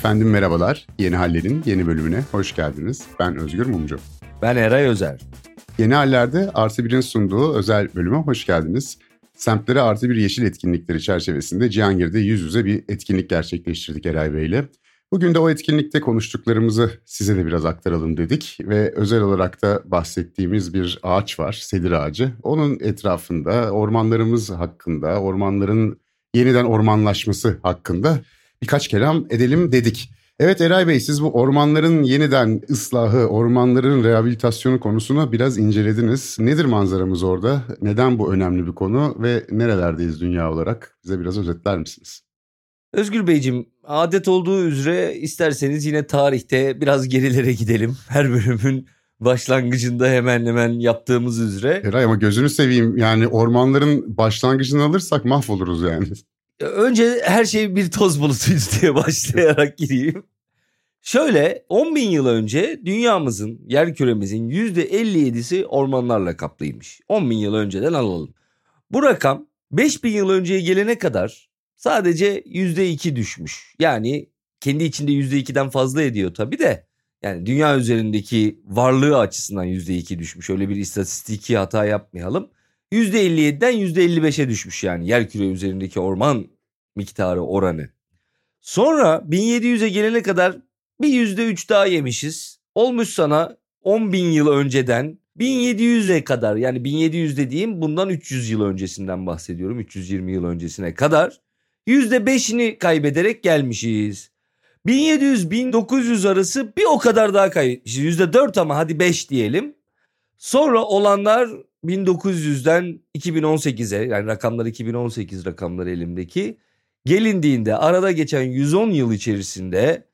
Efendim merhabalar. Yeni Haller'in yeni bölümüne hoş geldiniz. Ben Özgür Mumcu. Ben Eray Özer. Yeni Haller'de Artı Bir'in sunduğu özel bölüme hoş geldiniz. Semtlere Artı Bir Yeşil etkinlikleri çerçevesinde Cihangir'de yüz yüze bir etkinlik gerçekleştirdik Eray Bey ile. Bugün de o etkinlikte konuştuklarımızı size de biraz aktaralım dedik ve özel olarak da bahsettiğimiz bir ağaç var, sedir ağacı. Onun etrafında ormanlarımız hakkında, ormanların yeniden ormanlaşması hakkında birkaç kelam edelim dedik. Evet Eray Bey siz bu ormanların yeniden ıslahı, ormanların rehabilitasyonu konusunu biraz incelediniz. Nedir manzaramız orada? Neden bu önemli bir konu ve nerelerdeyiz dünya olarak? Bize biraz özetler misiniz? Özgür Beyciğim adet olduğu üzere isterseniz yine tarihte biraz gerilere gidelim. Her bölümün başlangıcında hemen hemen yaptığımız üzere. Eray ama gözünü seveyim yani ormanların başlangıcını alırsak mahvoluruz yani. Önce her şey bir toz bulutuydu diye başlayarak gireyim. Şöyle 10 bin yıl önce dünyamızın, yer küremizin %57'si ormanlarla kaplıymış. 10 bin yıl önceden alalım. Bu rakam 5 bin yıl önceye gelene kadar sadece %2 düşmüş. Yani kendi içinde %2'den fazla ediyor tabii de. Yani dünya üzerindeki varlığı açısından %2 düşmüş. Öyle bir istatistiki hata yapmayalım. %57'den %55'e düşmüş yani yerküre üzerindeki orman miktarı oranı. Sonra 1700'e gelene kadar bir %3 daha yemişiz. Olmuş sana 10 bin yıl önceden 1700'e kadar yani 1700 dediğim bundan 300 yıl öncesinden bahsediyorum. 320 yıl öncesine kadar %5'ini kaybederek gelmişiz. 1700-1900 arası bir o kadar daha kaybetmişiz. %4 ama hadi 5 diyelim. Sonra olanlar 1900'den 2018'e yani rakamlar 2018 rakamları elimdeki gelindiğinde arada geçen 110 yıl içerisinde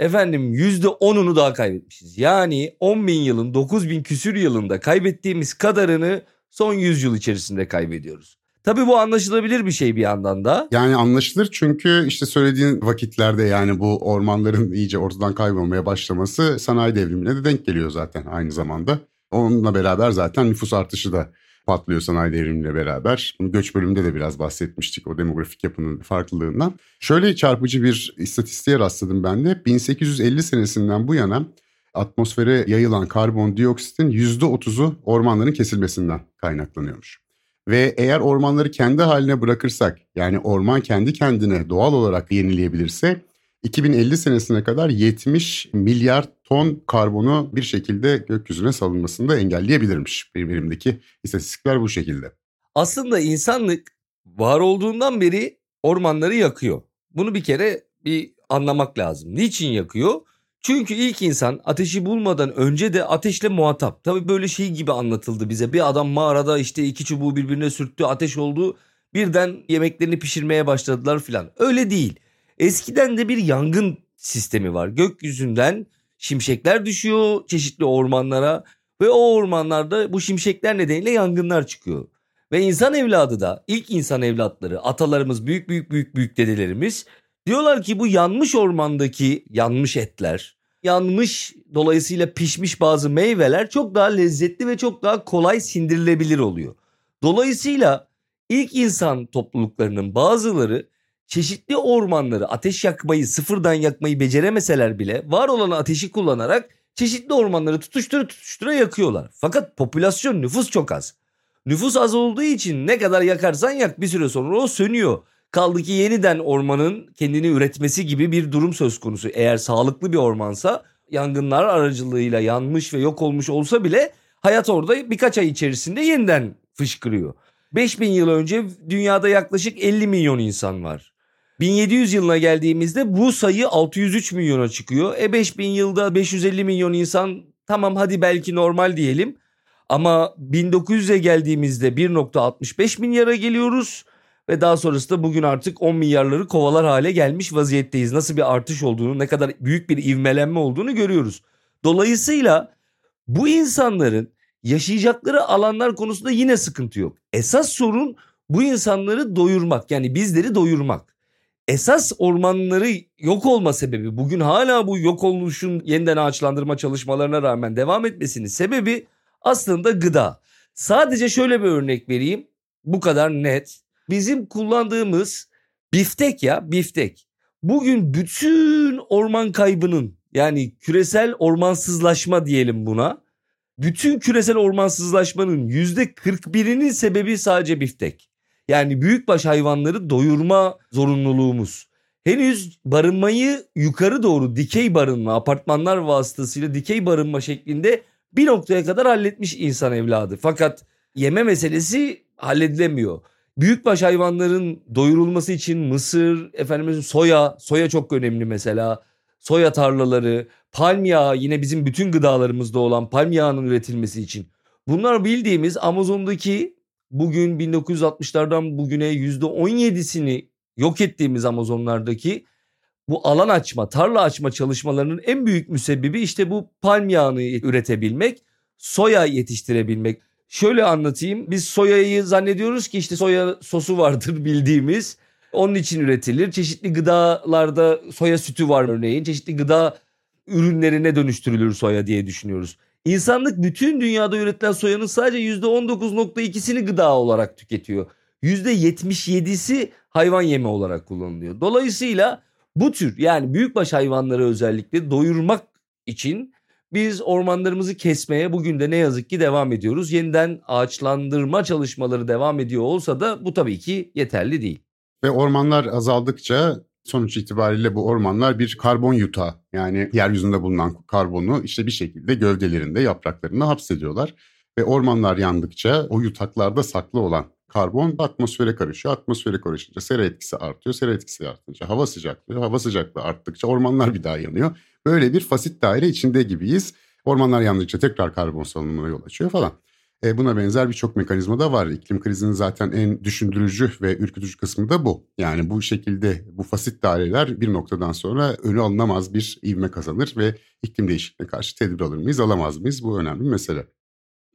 efendim %10'unu daha kaybetmişiz. Yani 10 bin yılın 9 bin küsür yılında kaybettiğimiz kadarını son 100 yıl içerisinde kaybediyoruz. Tabii bu anlaşılabilir bir şey bir yandan da. Yani anlaşılır çünkü işte söylediğin vakitlerde yani bu ormanların iyice ortadan kaybolmaya başlaması sanayi devrimine de denk geliyor zaten aynı zamanda. Onunla beraber zaten nüfus artışı da patlıyor sanayi devrimiyle beraber. Bunu göç bölümünde de biraz bahsetmiştik o demografik yapının farklılığından. Şöyle çarpıcı bir istatistiğe rastladım ben de. 1850 senesinden bu yana atmosfere yayılan karbondioksitin %30'u ormanların kesilmesinden kaynaklanıyormuş. Ve eğer ormanları kendi haline bırakırsak yani orman kendi kendine doğal olarak yenileyebilirse 2050 senesine kadar 70 milyar ton karbonu bir şekilde gökyüzüne salınmasını da engelleyebilirmiş. Bir birimdeki istatistikler bu şekilde. Aslında insanlık var olduğundan beri ormanları yakıyor. Bunu bir kere bir anlamak lazım. Niçin yakıyor? Çünkü ilk insan ateşi bulmadan önce de ateşle muhatap. Tabii böyle şey gibi anlatıldı bize. Bir adam mağarada işte iki çubuğu birbirine sürttü, ateş oldu. Birden yemeklerini pişirmeye başladılar filan. Öyle değil. Eskiden de bir yangın sistemi var. Gökyüzünden şimşekler düşüyor çeşitli ormanlara ve o ormanlarda bu şimşekler nedeniyle yangınlar çıkıyor. Ve insan evladı da ilk insan evlatları atalarımız büyük büyük büyük büyük dedelerimiz diyorlar ki bu yanmış ormandaki yanmış etler yanmış dolayısıyla pişmiş bazı meyveler çok daha lezzetli ve çok daha kolay sindirilebilir oluyor. Dolayısıyla ilk insan topluluklarının bazıları çeşitli ormanları ateş yakmayı sıfırdan yakmayı beceremeseler bile var olan ateşi kullanarak çeşitli ormanları tutuştura tutuştura yakıyorlar. Fakat popülasyon nüfus çok az. Nüfus az olduğu için ne kadar yakarsan yak bir süre sonra o sönüyor. Kaldı ki yeniden ormanın kendini üretmesi gibi bir durum söz konusu. Eğer sağlıklı bir ormansa yangınlar aracılığıyla yanmış ve yok olmuş olsa bile hayat orada birkaç ay içerisinde yeniden fışkırıyor. 5000 yıl önce dünyada yaklaşık 50 milyon insan var. 1700 yılına geldiğimizde bu sayı 603 milyona çıkıyor. E 5000 yılda 550 milyon insan tamam hadi belki normal diyelim. Ama 1900'e geldiğimizde 1.65 milyara geliyoruz. Ve daha sonrasında bugün artık 10 milyarları kovalar hale gelmiş vaziyetteyiz. Nasıl bir artış olduğunu, ne kadar büyük bir ivmelenme olduğunu görüyoruz. Dolayısıyla bu insanların yaşayacakları alanlar konusunda yine sıkıntı yok. Esas sorun bu insanları doyurmak yani bizleri doyurmak esas ormanları yok olma sebebi bugün hala bu yok oluşun yeniden ağaçlandırma çalışmalarına rağmen devam etmesinin sebebi aslında gıda. Sadece şöyle bir örnek vereyim. Bu kadar net. Bizim kullandığımız biftek ya biftek. Bugün bütün orman kaybının yani küresel ormansızlaşma diyelim buna. Bütün küresel ormansızlaşmanın %41'inin sebebi sadece biftek. Yani büyükbaş hayvanları doyurma zorunluluğumuz. Henüz barınmayı yukarı doğru dikey barınma, apartmanlar vasıtasıyla dikey barınma şeklinde bir noktaya kadar halletmiş insan evladı. Fakat yeme meselesi halledilemiyor. Büyükbaş hayvanların doyurulması için mısır, efendim soya, soya çok önemli mesela. Soya tarlaları, palm yine bizim bütün gıdalarımızda olan palm üretilmesi için. Bunlar bildiğimiz Amazon'daki bugün 1960'lardan bugüne %17'sini yok ettiğimiz Amazonlardaki bu alan açma, tarla açma çalışmalarının en büyük müsebbibi işte bu palm yağını üretebilmek, soya yetiştirebilmek. Şöyle anlatayım. Biz soyayı zannediyoruz ki işte soya sosu vardır bildiğimiz. Onun için üretilir. Çeşitli gıdalarda soya sütü var örneğin. Çeşitli gıda ürünlerine dönüştürülür soya diye düşünüyoruz. İnsanlık bütün dünyada üretilen soyanın sadece %19.2'sini gıda olarak tüketiyor. %77'si hayvan yemi olarak kullanılıyor. Dolayısıyla bu tür yani büyükbaş hayvanları özellikle doyurmak için biz ormanlarımızı kesmeye bugün de ne yazık ki devam ediyoruz. Yeniden ağaçlandırma çalışmaları devam ediyor olsa da bu tabii ki yeterli değil. Ve ormanlar azaldıkça sonuç itibariyle bu ormanlar bir karbon yutağı. Yani yeryüzünde bulunan karbonu işte bir şekilde gövdelerinde, yapraklarında hapsediyorlar. Ve ormanlar yandıkça o yutaklarda saklı olan karbon atmosfere karışıyor. Atmosfere karışınca sera etkisi artıyor. Sera etkisi artınca hava sıcaklığı, hava sıcaklığı arttıkça ormanlar bir daha yanıyor. Böyle bir fasit daire içinde gibiyiz. Ormanlar yandıkça tekrar karbon salınımına yol açıyor falan. E, buna benzer birçok mekanizma da var. İklim krizinin zaten en düşündürücü ve ürkütücü kısmı da bu. Yani bu şekilde bu fasit daireler bir noktadan sonra önü alınamaz bir ivme kazanır ve iklim değişikliğine karşı tedbir alır mıyız, alamaz mıyız? Bu önemli bir mesele.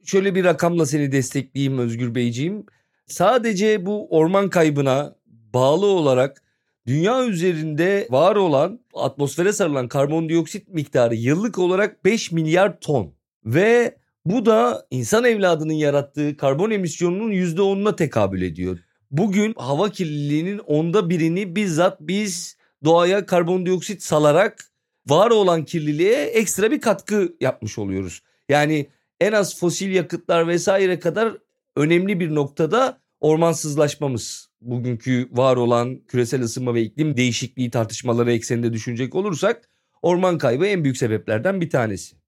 Şöyle bir rakamla seni destekleyeyim Özgür Beyciğim. Sadece bu orman kaybına bağlı olarak dünya üzerinde var olan atmosfere sarılan karbondioksit miktarı yıllık olarak 5 milyar ton ve bu da insan evladının yarattığı karbon emisyonunun %10'una tekabül ediyor. Bugün hava kirliliğinin onda birini bizzat biz doğaya karbondioksit salarak var olan kirliliğe ekstra bir katkı yapmış oluyoruz. Yani en az fosil yakıtlar vesaire kadar önemli bir noktada ormansızlaşmamız. Bugünkü var olan küresel ısınma ve iklim değişikliği tartışmaları ekseninde düşünecek olursak orman kaybı en büyük sebeplerden bir tanesi.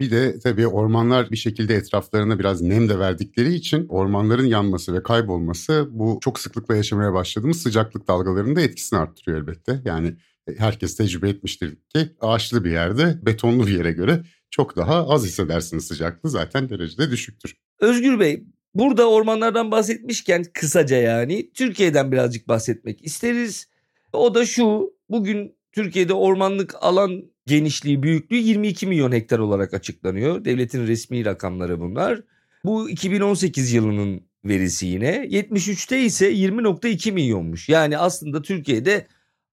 Bir de tabii ormanlar bir şekilde etraflarına biraz nem de verdikleri için ormanların yanması ve kaybolması bu çok sıklıkla yaşamaya başladığımız sıcaklık dalgalarının da etkisini arttırıyor elbette. Yani herkes tecrübe etmiştir ki ağaçlı bir yerde betonlu bir yere göre çok daha az hissedersiniz sıcaklığı zaten derecede düşüktür. Özgür Bey burada ormanlardan bahsetmişken kısaca yani Türkiye'den birazcık bahsetmek isteriz. O da şu bugün Türkiye'de ormanlık alan genişliği, büyüklüğü 22 milyon hektar olarak açıklanıyor. Devletin resmi rakamları bunlar. Bu 2018 yılının verisi yine. 73'te ise 20.2 milyonmuş. Yani aslında Türkiye'de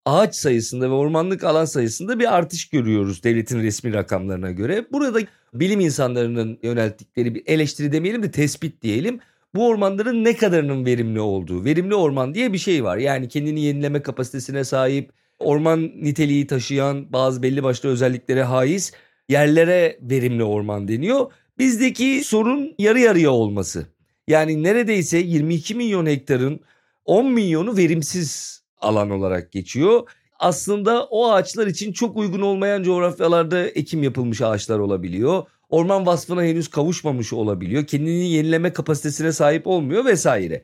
ağaç sayısında ve ormanlık alan sayısında bir artış görüyoruz devletin resmi rakamlarına göre. Burada bilim insanlarının yönelttikleri bir eleştiri demeyelim de tespit diyelim. Bu ormanların ne kadarının verimli olduğu. Verimli orman diye bir şey var. Yani kendini yenileme kapasitesine sahip, orman niteliği taşıyan bazı belli başlı özelliklere haiz yerlere verimli orman deniyor. Bizdeki sorun yarı yarıya olması. Yani neredeyse 22 milyon hektarın 10 milyonu verimsiz alan olarak geçiyor. Aslında o ağaçlar için çok uygun olmayan coğrafyalarda ekim yapılmış ağaçlar olabiliyor. Orman vasfına henüz kavuşmamış olabiliyor. Kendini yenileme kapasitesine sahip olmuyor vesaire.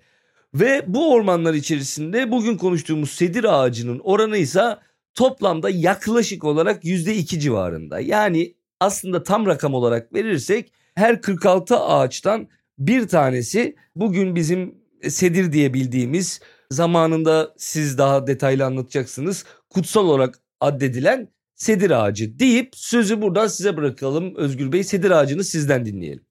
Ve bu ormanlar içerisinde bugün konuştuğumuz sedir ağacının oranı ise toplamda yaklaşık olarak %2 civarında. Yani aslında tam rakam olarak verirsek her 46 ağaçtan bir tanesi bugün bizim sedir diye bildiğimiz zamanında siz daha detaylı anlatacaksınız. Kutsal olarak addedilen sedir ağacı deyip sözü buradan size bırakalım Özgür Bey. Sedir ağacını sizden dinleyelim.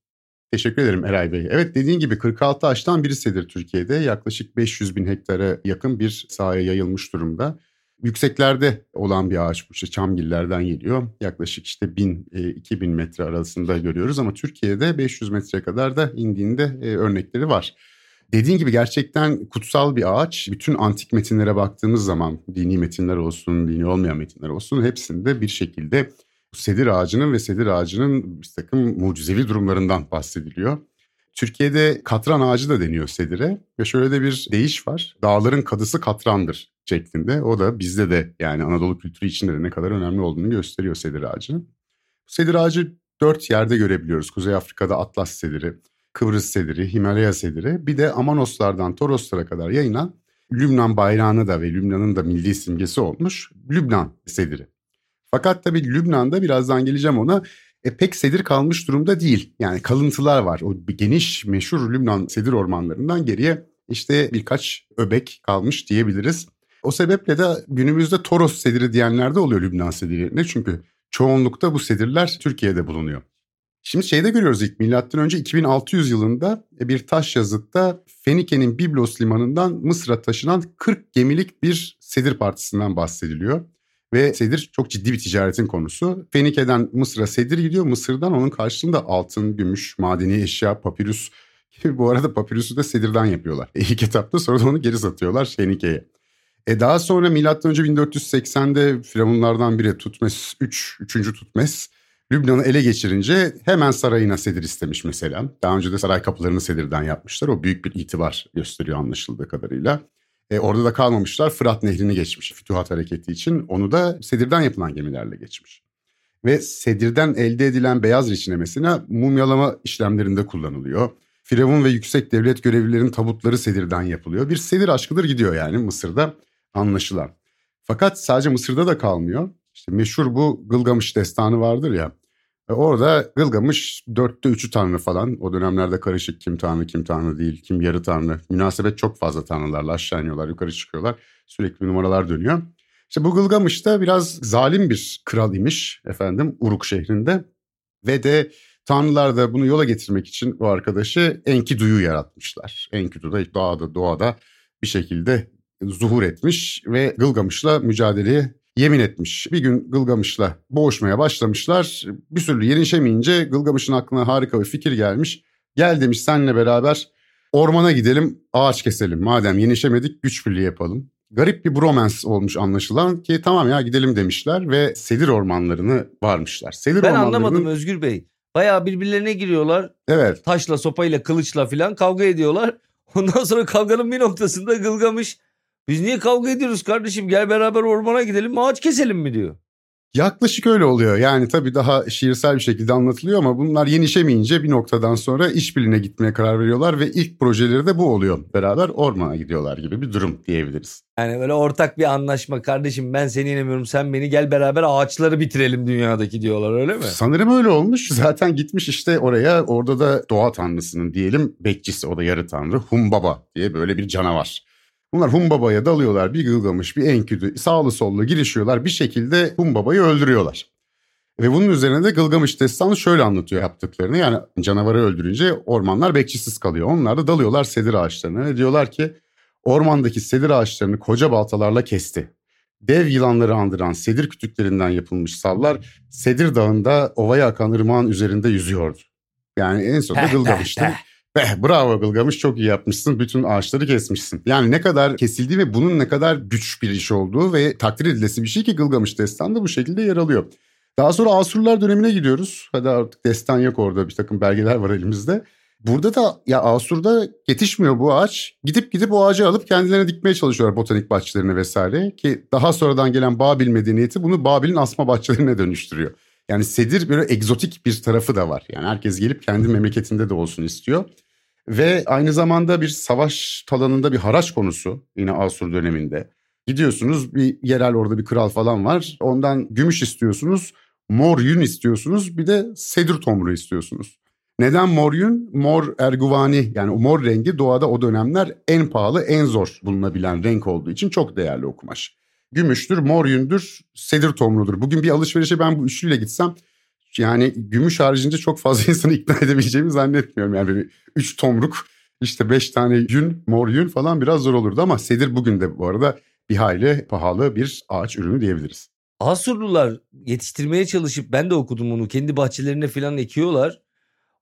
Teşekkür ederim Eray Bey. Evet dediğin gibi 46 ağaçtan birisidir Türkiye'de. Yaklaşık 500 bin hektara yakın bir sahaya yayılmış durumda. Yükseklerde olan bir ağaç bu işte çamgillerden geliyor. Yaklaşık işte 1000-2000 e, metre arasında görüyoruz ama Türkiye'de 500 metreye kadar da indiğinde e, örnekleri var. Dediğin gibi gerçekten kutsal bir ağaç. Bütün antik metinlere baktığımız zaman dini metinler olsun, dini olmayan metinler olsun hepsinde bir şekilde sedir ağacının ve sedir ağacının bir takım mucizevi durumlarından bahsediliyor. Türkiye'de katran ağacı da deniyor sedire ve şöyle de bir deyiş var. Dağların kadısı katrandır şeklinde. O da bizde de yani Anadolu kültürü içinde de ne kadar önemli olduğunu gösteriyor sedir ağacının. Sedir ağacı dört yerde görebiliyoruz. Kuzey Afrika'da Atlas sediri, Kıbrıs sediri, Himalaya sediri. Bir de Amanoslardan Toroslara kadar yayılan Lübnan bayrağını da ve Lübnan'ın da milli simgesi olmuş Lübnan sediri. Fakat tabii Lübnan'da birazdan geleceğim ona e, pek sedir kalmış durumda değil. Yani kalıntılar var. O geniş meşhur Lübnan sedir ormanlarından geriye işte birkaç öbek kalmış diyebiliriz. O sebeple de günümüzde Toros sediri diyenler de oluyor Lübnan sedirine. Çünkü çoğunlukta bu sedirler Türkiye'de bulunuyor. Şimdi şeyde görüyoruz ilk milattan önce 2600 yılında bir taş yazıtta Fenike'nin Biblos limanından Mısır'a taşınan 40 gemilik bir sedir partisinden bahsediliyor. Ve sedir çok ciddi bir ticaretin konusu. Fenike'den Mısır'a sedir gidiyor. Mısır'dan onun karşılığında altın, gümüş, madeni eşya, papirüs bu arada papirüsü de sedirden yapıyorlar. İlk etapta sonra da onu geri satıyorlar Fenike'ye. E daha sonra önce 1480'de firavunlardan biri Tutmes 3, 3. Tutmes Lübnan'ı ele geçirince hemen sarayına sedir istemiş mesela. Daha önce de saray kapılarını sedirden yapmışlar. O büyük bir itibar gösteriyor anlaşıldığı kadarıyla. E, orada da kalmamışlar. Fırat Nehri'ni geçmiş Fütuhat Hareketi için. Onu da sedirden yapılan gemilerle geçmiş. Ve sedirden elde edilen beyaz reçine mesela mumyalama işlemlerinde kullanılıyor. Firavun ve yüksek devlet görevlilerin tabutları sedirden yapılıyor. Bir sedir aşkıdır gidiyor yani Mısır'da anlaşılan. Fakat sadece Mısır'da da kalmıyor. İşte meşhur bu Gılgamış destanı vardır ya. E, orada Gılgamış dörtte üçü tanrı falan. O dönemlerde karışık kim tanrı kim tanrı değil, kim yarı tanrı. Münasebet çok fazla tanrılarla aşağı iniyorlar, yukarı çıkıyorlar. Sürekli numaralar dönüyor. İşte bu Gılgamış da biraz zalim bir kral imiş efendim Uruk şehrinde. Ve de tanrılar da bunu yola getirmek için bu arkadaşı Enkidu'yu yaratmışlar. Enkidu da doğada doğada bir şekilde zuhur etmiş ve Gılgamış'la mücadeleye yemin etmiş. Bir gün Gılgamış'la boğuşmaya başlamışlar. Bir sürü yenişemeyince Gılgamış'ın aklına harika bir fikir gelmiş. Gel demiş senle beraber ormana gidelim ağaç keselim. Madem yenişemedik güç birliği yapalım. Garip bir bromance olmuş anlaşılan ki tamam ya gidelim demişler ve sedir ormanlarını varmışlar. Sedir ben anlamadım Özgür Bey. Bayağı birbirlerine giriyorlar. Evet. Taşla, sopayla, kılıçla filan kavga ediyorlar. Ondan sonra kavganın bir noktasında Gılgamış biz niye kavga ediyoruz kardeşim gel beraber ormana gidelim ağaç keselim mi diyor. Yaklaşık öyle oluyor. Yani tabii daha şiirsel bir şekilde anlatılıyor ama bunlar yenişemeyince bir noktadan sonra işbirliğine gitmeye karar veriyorlar ve ilk projeleri de bu oluyor. Beraber ormana gidiyorlar gibi bir durum diyebiliriz. Yani böyle ortak bir anlaşma kardeşim ben seni yenemiyorum sen beni gel beraber ağaçları bitirelim dünyadaki diyorlar öyle mi? Sanırım öyle olmuş. Zaten gitmiş işte oraya orada da doğa tanrısının diyelim bekçisi o da yarı tanrı Humbaba diye böyle bir canavar. Bunlar Humbaba'ya dalıyorlar. Bir Gılgamış, bir Enküdü sağlı sollu girişiyorlar. Bir şekilde Humbaba'yı öldürüyorlar. Ve bunun üzerine de Gılgamış destanı şöyle anlatıyor yaptıklarını. Yani canavarı öldürünce ormanlar bekçisiz kalıyor. Onlar da dalıyorlar sedir ağaçlarına ve diyorlar ki ormandaki sedir ağaçlarını koca baltalarla kesti. Dev yılanları andıran sedir kütüklerinden yapılmış sallar Sedir Dağı'nda ovaya akan ırmağın üzerinde yüzüyordu. Yani en sonunda Gılgamış'tı. Be bravo Gılgamış çok iyi yapmışsın. Bütün ağaçları kesmişsin. Yani ne kadar kesildiği ve bunun ne kadar güç bir iş olduğu ve takdir edilesi bir şey ki Gılgamış destanında bu şekilde yer alıyor. Daha sonra Asurlar dönemine gidiyoruz. Hadi artık destan yok orada bir takım belgeler var elimizde. Burada da ya Asur'da yetişmiyor bu ağaç. Gidip gidip o ağacı alıp kendilerine dikmeye çalışıyorlar botanik bahçelerine vesaire. Ki daha sonradan gelen Babil medeniyeti bunu Babil'in asma bahçelerine dönüştürüyor. Yani sedir böyle egzotik bir tarafı da var. Yani herkes gelip kendi memleketinde de olsun istiyor. Ve aynı zamanda bir savaş talanında bir haraç konusu yine Asur döneminde. Gidiyorsunuz bir yerel orada bir kral falan var. Ondan gümüş istiyorsunuz, mor yün istiyorsunuz bir de sedir tomru istiyorsunuz. Neden mor yün? Mor erguvani yani mor rengi doğada o dönemler en pahalı en zor bulunabilen renk olduğu için çok değerli o kumaş. Gümüştür, mor yündür, sedir tomrudur. Bugün bir alışverişe ben bu üçlüyle gitsem yani gümüş haricinde çok fazla insanı ikna edebileceğimi zannetmiyorum. Yani bir üç tomruk işte beş tane yün, mor yün falan biraz zor olurdu ama sedir bugün de bu arada bir hayli pahalı bir ağaç ürünü diyebiliriz. Asurlular yetiştirmeye çalışıp ben de okudum onu kendi bahçelerine falan ekiyorlar.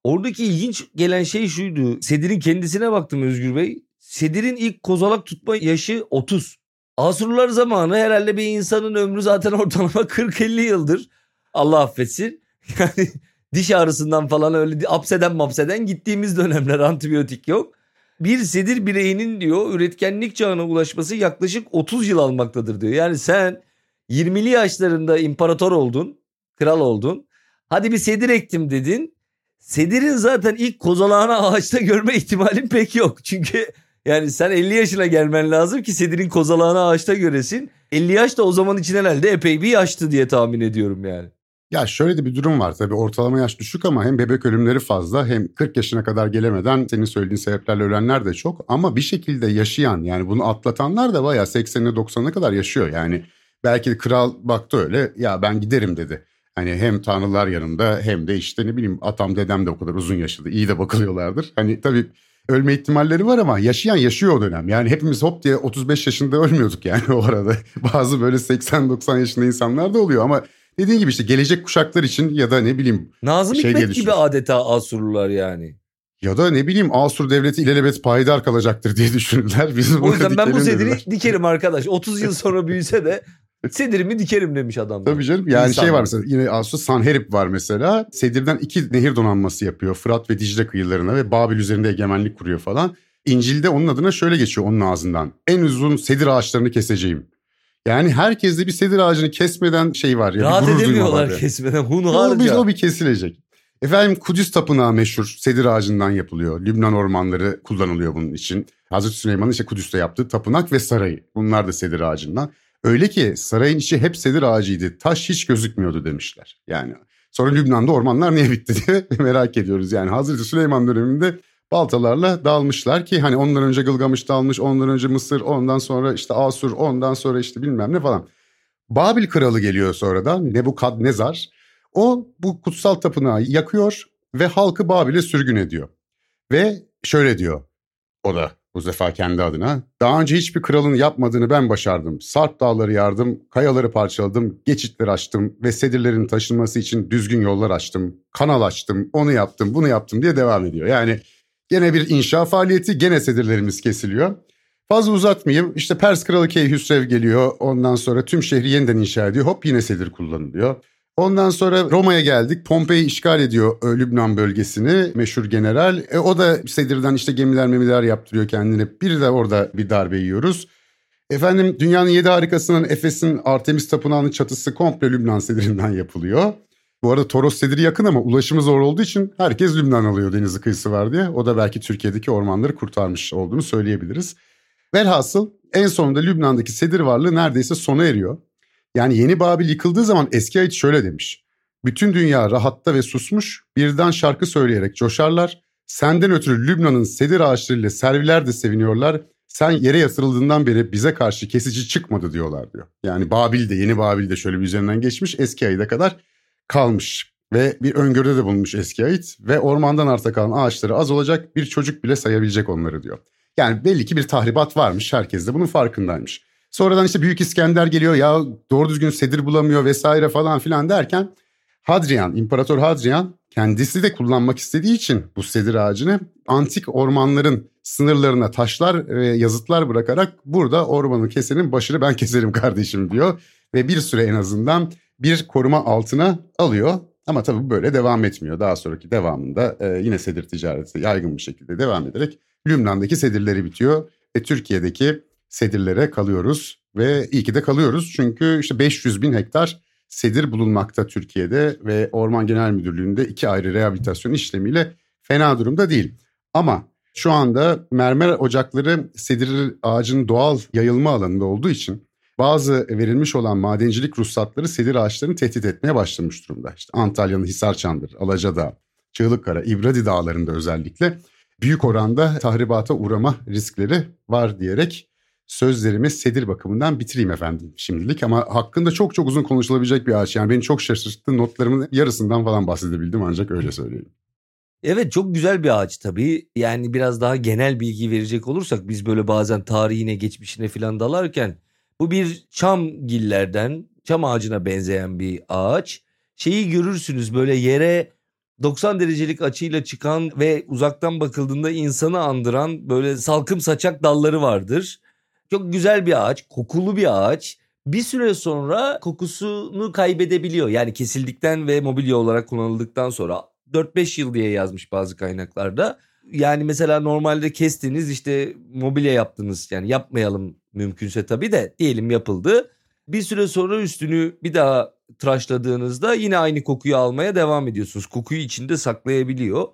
Oradaki ilginç gelen şey şuydu. Sedir'in kendisine baktım Özgür Bey. Sedir'in ilk kozalak tutma yaşı 30. Asurlar zamanı herhalde bir insanın ömrü zaten ortalama 40-50 yıldır. Allah affetsin. Yani diş ağrısından falan öyle apseden mapseden gittiğimiz dönemler antibiyotik yok. Bir sedir bireyinin diyor üretkenlik çağına ulaşması yaklaşık 30 yıl almaktadır diyor. Yani sen 20'li yaşlarında imparator oldun, kral oldun. Hadi bir sedir ektim dedin. Sedirin zaten ilk kozalağını ağaçta görme ihtimalin pek yok. Çünkü yani sen 50 yaşına gelmen lazım ki sedirin kozalağını ağaçta göresin. 50 yaş da o zaman için herhalde epey bir yaştı diye tahmin ediyorum yani. Ya şöyle de bir durum var tabii ortalama yaş düşük ama hem bebek ölümleri fazla hem 40 yaşına kadar gelemeden senin söylediğin sebeplerle ölenler de çok. Ama bir şekilde yaşayan yani bunu atlatanlar da bayağı 80'ine 90'a kadar yaşıyor. Yani belki kral baktı öyle ya ben giderim dedi. Hani hem tanrılar yanında hem de işte ne bileyim atam dedem de o kadar uzun yaşadı. iyi de bakılıyorlardır. Hani tabii ölme ihtimalleri var ama yaşayan yaşıyor o dönem. Yani hepimiz hop diye 35 yaşında ölmüyorduk yani o arada. Bazı böyle 80-90 yaşında insanlar da oluyor ama dediğin gibi işte gelecek kuşaklar için ya da ne bileyim. Nazım şey Hikmet gibi adeta Asurlular yani. Ya da ne bileyim Asur devleti ilelebet payidar kalacaktır diye düşündüler. Biz o yüzden ben bu sediri dediler. dikerim arkadaş. 30 yıl sonra büyüse de Sedirimi dikerim demiş adam. Tabii canım yani İnsan şey var mesela yine Asus Sanherip var mesela. Sedir'den iki nehir donanması yapıyor. Fırat ve Dicle kıyılarına ve Babil üzerinde egemenlik kuruyor falan. İncil'de onun adına şöyle geçiyor onun ağzından. En uzun sedir ağaçlarını keseceğim. Yani herkes de bir sedir ağacını kesmeden şey var ya. Rahat edemiyorlar kesmeden hunharca. O bir, o bir kesilecek. Efendim Kudüs Tapınağı meşhur sedir ağacından yapılıyor. Lübnan ormanları kullanılıyor bunun için. Hazreti Süleyman'ın işte Kudüs'te yaptığı tapınak ve sarayı. Bunlar da sedir ağacından. Öyle ki sarayın içi hep sedir ağacıydı. Taş hiç gözükmüyordu demişler. Yani sonra Lübnan'da ormanlar niye bitti diye merak ediyoruz. Yani Hazreti Süleyman döneminde baltalarla dağılmışlar ki hani ondan önce Gılgamış dağılmış, ondan önce Mısır, ondan sonra işte Asur, ondan sonra işte bilmem ne falan. Babil kralı geliyor sonradan Nebukadnezar. O bu kutsal tapınağı yakıyor ve halkı Babil'e sürgün ediyor. Ve şöyle diyor o da bu sefer kendi adına. Daha önce hiçbir kralın yapmadığını ben başardım. Sarp dağları yardım, kayaları parçaladım, geçitler açtım ve sedirlerin taşınması için düzgün yollar açtım. Kanal açtım, onu yaptım, bunu yaptım diye devam ediyor. Yani gene bir inşa faaliyeti, gene sedirlerimiz kesiliyor. Fazla uzatmayayım. İşte Pers kralı Keyhüsrev geliyor. Ondan sonra tüm şehri yeniden inşa ediyor. Hop yine sedir kullanılıyor. Ondan sonra Roma'ya geldik. Pompei işgal ediyor e, Lübnan bölgesini meşhur general. E, o da Sedir'den işte gemiler memiler yaptırıyor kendine. Bir de orada bir darbe yiyoruz. Efendim dünyanın yedi harikasının Efes'in Artemis Tapınağı'nın çatısı komple Lübnan sedirinden yapılıyor. Bu arada Toros sediri yakın ama ulaşımı zor olduğu için herkes Lübnan alıyor denizi kıyısı var diye. O da belki Türkiye'deki ormanları kurtarmış olduğunu söyleyebiliriz. Velhasıl en sonunda Lübnan'daki sedir varlığı neredeyse sona eriyor. Yani yeni Babil yıkıldığı zaman eski ait şöyle demiş. Bütün dünya rahatta ve susmuş birden şarkı söyleyerek coşarlar. Senden ötürü Lübnan'ın sedir ağaçlarıyla serviler de seviniyorlar. Sen yere yatırıldığından beri bize karşı kesici çıkmadı diyorlar diyor. Yani Babil'de yeni Babil'de şöyle bir üzerinden geçmiş eski ayda kadar kalmış. Ve bir öngörüde de bulunmuş eski ait ve ormandan arta kalan ağaçları az olacak bir çocuk bile sayabilecek onları diyor. Yani belli ki bir tahribat varmış herkes de bunun farkındaymış. Sonradan işte Büyük İskender geliyor ya doğru düzgün sedir bulamıyor vesaire falan filan derken Hadrian, İmparator Hadrian kendisi de kullanmak istediği için bu sedir ağacını antik ormanların sınırlarına taşlar ve yazıtlar bırakarak burada ormanı kesenin başını ben keserim kardeşim diyor. Ve bir süre en azından bir koruma altına alıyor. Ama tabii böyle devam etmiyor. Daha sonraki devamında e, yine sedir ticareti yaygın bir şekilde devam ederek Lübnan'daki sedirleri bitiyor. Ve Türkiye'deki sedirlere kalıyoruz ve iyi ki de kalıyoruz çünkü işte 500 bin hektar sedir bulunmakta Türkiye'de ve Orman Genel Müdürlüğü'nde iki ayrı rehabilitasyon işlemiyle fena durumda değil. Ama şu anda mermer ocakları sedir ağacının doğal yayılma alanında olduğu için bazı verilmiş olan madencilik ruhsatları sedir ağaçlarını tehdit etmeye başlamış durumda. İşte Antalya'nın Hisarçandır, Alacadağ, Çığlıkkara, İbradi dağlarında özellikle büyük oranda tahribata uğrama riskleri var diyerek sözlerimi sedir bakımından bitireyim efendim şimdilik. Ama hakkında çok çok uzun konuşulabilecek bir ağaç. Yani beni çok şaşırttı. Notlarımın yarısından falan bahsedebildim ancak öyle söyleyeyim. Evet çok güzel bir ağaç tabii. Yani biraz daha genel bilgi verecek olursak biz böyle bazen tarihine geçmişine falan dalarken bu bir çam gillerden çam ağacına benzeyen bir ağaç. Şeyi görürsünüz böyle yere 90 derecelik açıyla çıkan ve uzaktan bakıldığında insanı andıran böyle salkım saçak dalları vardır. Çok güzel bir ağaç, kokulu bir ağaç. Bir süre sonra kokusunu kaybedebiliyor. Yani kesildikten ve mobilya olarak kullanıldıktan sonra 4-5 yıl diye yazmış bazı kaynaklarda. Yani mesela normalde kestiniz işte mobilya yaptınız yani yapmayalım mümkünse tabii de diyelim yapıldı. Bir süre sonra üstünü bir daha tıraşladığınızda yine aynı kokuyu almaya devam ediyorsunuz. Kokuyu içinde saklayabiliyor.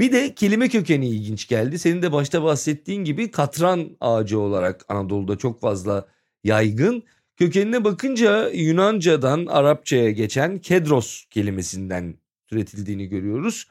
Bir de kelime kökeni ilginç geldi. Senin de başta bahsettiğin gibi katran ağacı olarak Anadolu'da çok fazla yaygın. Kökenine bakınca Yunanca'dan Arapçaya geçen kedros kelimesinden türetildiğini görüyoruz.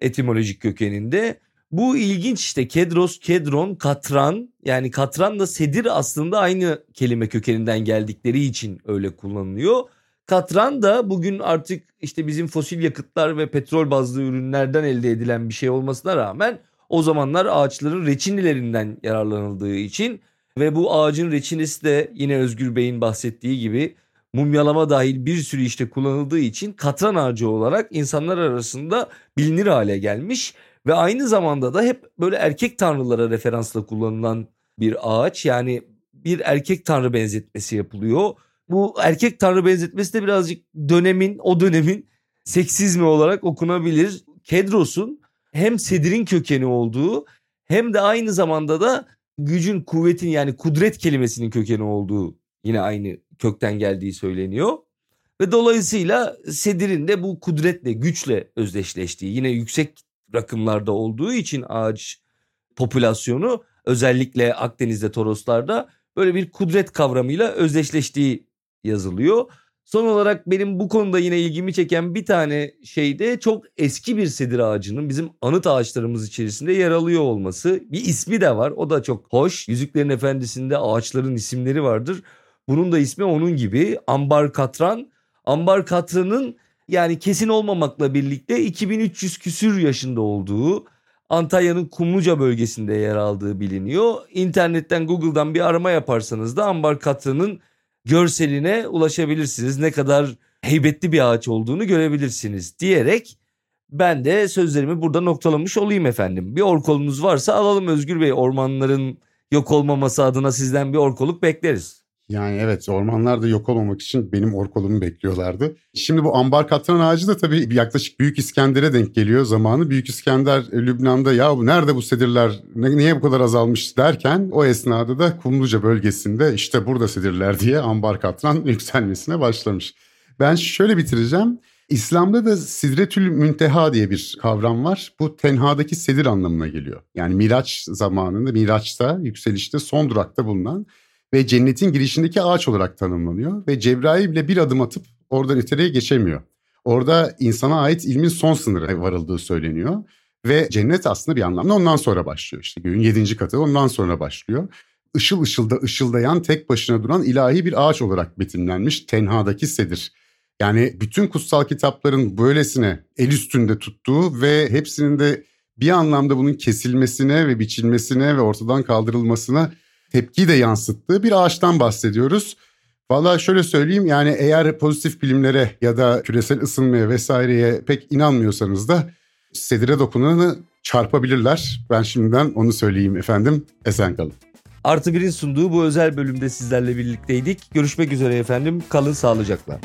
Etimolojik kökeninde. Bu ilginç işte kedros, kedron, katran yani katran da sedir aslında aynı kelime kökeninden geldikleri için öyle kullanılıyor. Katran da bugün artık işte bizim fosil yakıtlar ve petrol bazlı ürünlerden elde edilen bir şey olmasına rağmen o zamanlar ağaçların reçinilerinden yararlanıldığı için ve bu ağacın reçinesi de yine Özgür Bey'in bahsettiği gibi mumyalama dahil bir sürü işte kullanıldığı için katran ağacı olarak insanlar arasında bilinir hale gelmiş ve aynı zamanda da hep böyle erkek tanrılara referansla kullanılan bir ağaç yani bir erkek tanrı benzetmesi yapılıyor. Bu erkek tanrı benzetmesi de birazcık dönemin o dönemin seksizmi olarak okunabilir. Kedros'un hem sedirin kökeni olduğu hem de aynı zamanda da gücün, kuvvetin yani kudret kelimesinin kökeni olduğu yine aynı kökten geldiği söyleniyor. Ve dolayısıyla sedirin de bu kudretle, güçle özdeşleştiği yine yüksek rakımlarda olduğu için ağaç popülasyonu özellikle Akdeniz'de Toroslarda böyle bir kudret kavramıyla özdeşleştiği yazılıyor. Son olarak benim bu konuda yine ilgimi çeken bir tane şey de çok eski bir sedir ağacının bizim anıt ağaçlarımız içerisinde yer alıyor olması. Bir ismi de var o da çok hoş. Yüzüklerin Efendisi'nde ağaçların isimleri vardır. Bunun da ismi onun gibi Ambar Katran. Ambar Katran'ın yani kesin olmamakla birlikte 2300 küsür yaşında olduğu Antalya'nın Kumluca bölgesinde yer aldığı biliniyor. İnternetten Google'dan bir arama yaparsanız da Ambar Katran'ın görseline ulaşabilirsiniz. Ne kadar heybetli bir ağaç olduğunu görebilirsiniz diyerek ben de sözlerimi burada noktalamış olayım efendim. Bir orkolunuz varsa alalım Özgür Bey ormanların yok olmaması adına sizden bir orkoluk bekleriz. Yani evet ormanlar da yok olmamak için benim orkolumu bekliyorlardı. Şimdi bu ambar katran ağacı da tabii yaklaşık Büyük İskender'e denk geliyor zamanı. Büyük İskender e, Lübnan'da ya nerede bu sedirler niye bu kadar azalmış derken o esnada da Kumluca bölgesinde işte burada sedirler diye ambar katran yükselmesine başlamış. Ben şöyle bitireceğim. İslam'da da Sidretül Münteha diye bir kavram var. Bu tenhadaki sedir anlamına geliyor. Yani Miraç zamanında, Miraç'ta, yükselişte son durakta bulunan ve cennetin girişindeki ağaç olarak tanımlanıyor ve Cebrail bile bir adım atıp oradan öteye geçemiyor. Orada insana ait ilmin son sınırı varıldığı söyleniyor ve cennet aslında bir anlamda ondan sonra başlıyor. İşte göğün yedinci katı ondan sonra başlıyor. Işıl ışılda ışıldayan tek başına duran ilahi bir ağaç olarak betimlenmiş tenhadaki sedir. Yani bütün kutsal kitapların böylesine el üstünde tuttuğu ve hepsinin de bir anlamda bunun kesilmesine ve biçilmesine ve ortadan kaldırılmasına tepkiyi de yansıttığı bir ağaçtan bahsediyoruz. Valla şöyle söyleyeyim yani eğer pozitif bilimlere ya da küresel ısınmaya vesaireye pek inanmıyorsanız da sedire dokunanı çarpabilirler. Ben şimdiden onu söyleyeyim efendim. Esen kalın. Artı Bir'in sunduğu bu özel bölümde sizlerle birlikteydik. Görüşmek üzere efendim. Kalın sağlıcakla.